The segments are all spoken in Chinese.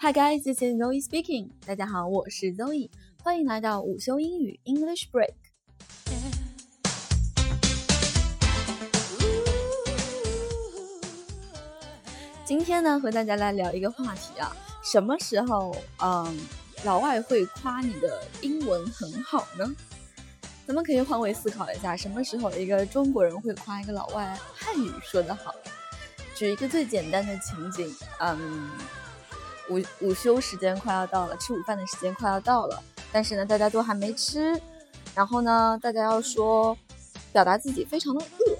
Hi guys, this is Zoe speaking. 大家好，我是 Zoe，欢迎来到午休英语 English Break。今天呢，和大家来聊一个话题啊，什么时候嗯，老外会夸你的英文很好呢？咱们可以换位思考一下，什么时候一个中国人会夸一个老外汉语说得好？举一个最简单的情景，嗯。午午休时间快要到了，吃午饭的时间快要到了，但是呢，大家都还没吃。然后呢，大家要说表达自己非常的饿。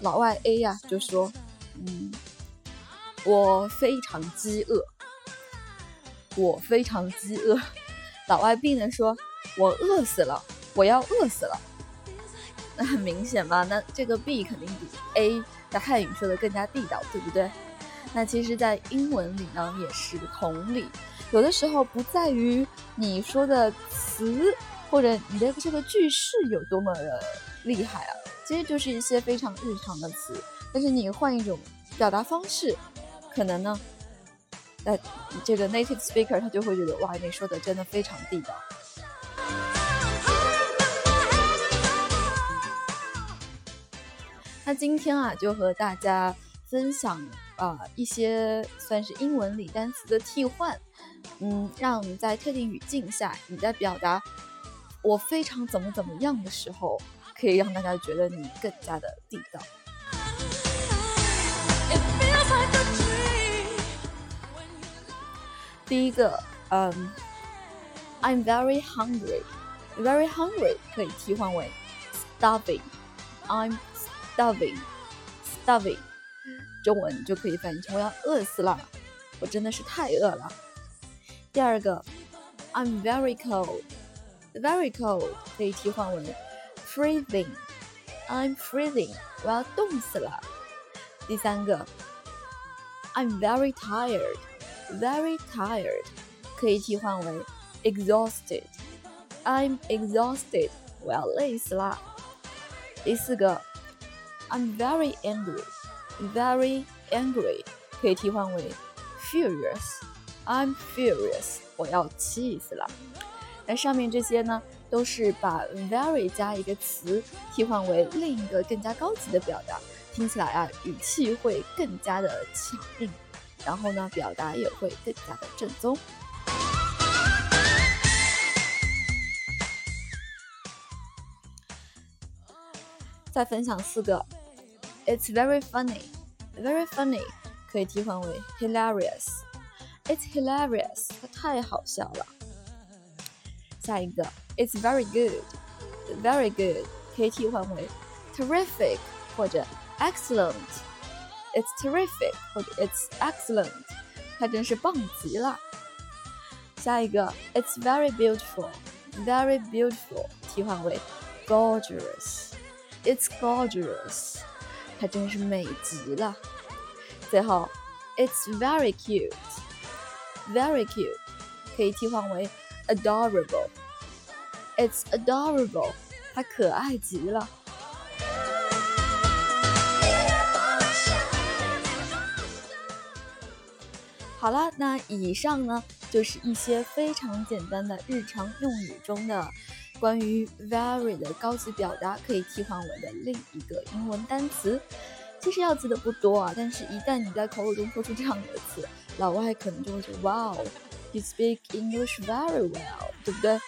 老外 A 呀就说：“嗯，我非常饥饿，我非常饥饿。”老外 B 呢说：“我饿死了，我要饿死了。”那很明显嘛，那这个 B 肯定比 A 的汉语说的更加地道，对不对？那其实，在英文里呢，也是同理。有的时候不在于你说的词，或者你的这个句式有多么的厉害啊，其实就是一些非常日常的词。但是你换一种表达方式，可能呢，呃，这个 native speaker 他就会觉得，哇，你说的真的非常地道。那今天啊，就和大家分享。啊，一些算是英文里单词的替换，嗯，让你在特定语境下，你在表达我非常怎么怎么样的时候，可以让大家觉得你更加的地道。第一个，嗯，I'm very hungry，very hungry 可以替换为 starving，I'm starving，starving。中文就可以翻译成我要饿死了，我真的是太饿了。第二个，I'm very cold，very cold 可以替换为 freezing，I'm freezing 我要冻死了。第三个，I'm very tired，very tired 可以替换为 exhausted，I'm exhausted 我要累死了。第四个，I'm very angry。 Very angry 可以替换为 furious。I'm furious，我要气死了。那上面这些呢，都是把 very 加一个词替换为另一个更加高级的表达，听起来啊，语气会更加的强硬，然后呢，表达也会更加的正宗。再分享四个。It's very funny, very funny，可以替换为 hilarious。It's hilarious，它太好笑了。下一个，It's very good, very good，可以替换为 terrific 或者 excellent。It's terrific 或者 It's excellent，它真是棒极了。下一个，It's very beautiful, very beautiful，替换为 gorgeous。It's gorgeous。 它真是美极了。最后，It's very cute, very cute，可以替换为 adorable。It's adorable，它可爱极了。好了，那以上呢就是一些非常简单的日常用语中的。关于 very 的高级表达可以替换为的另一个英文单词，其实要记的不多啊，但是一旦你在口语中说出这样的词，老外可能就会觉得 Wow，you speak English very well，对不对？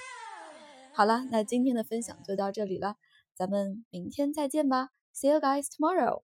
好了，那今天的分享就到这里了，咱们明天再见吧，See you guys tomorrow。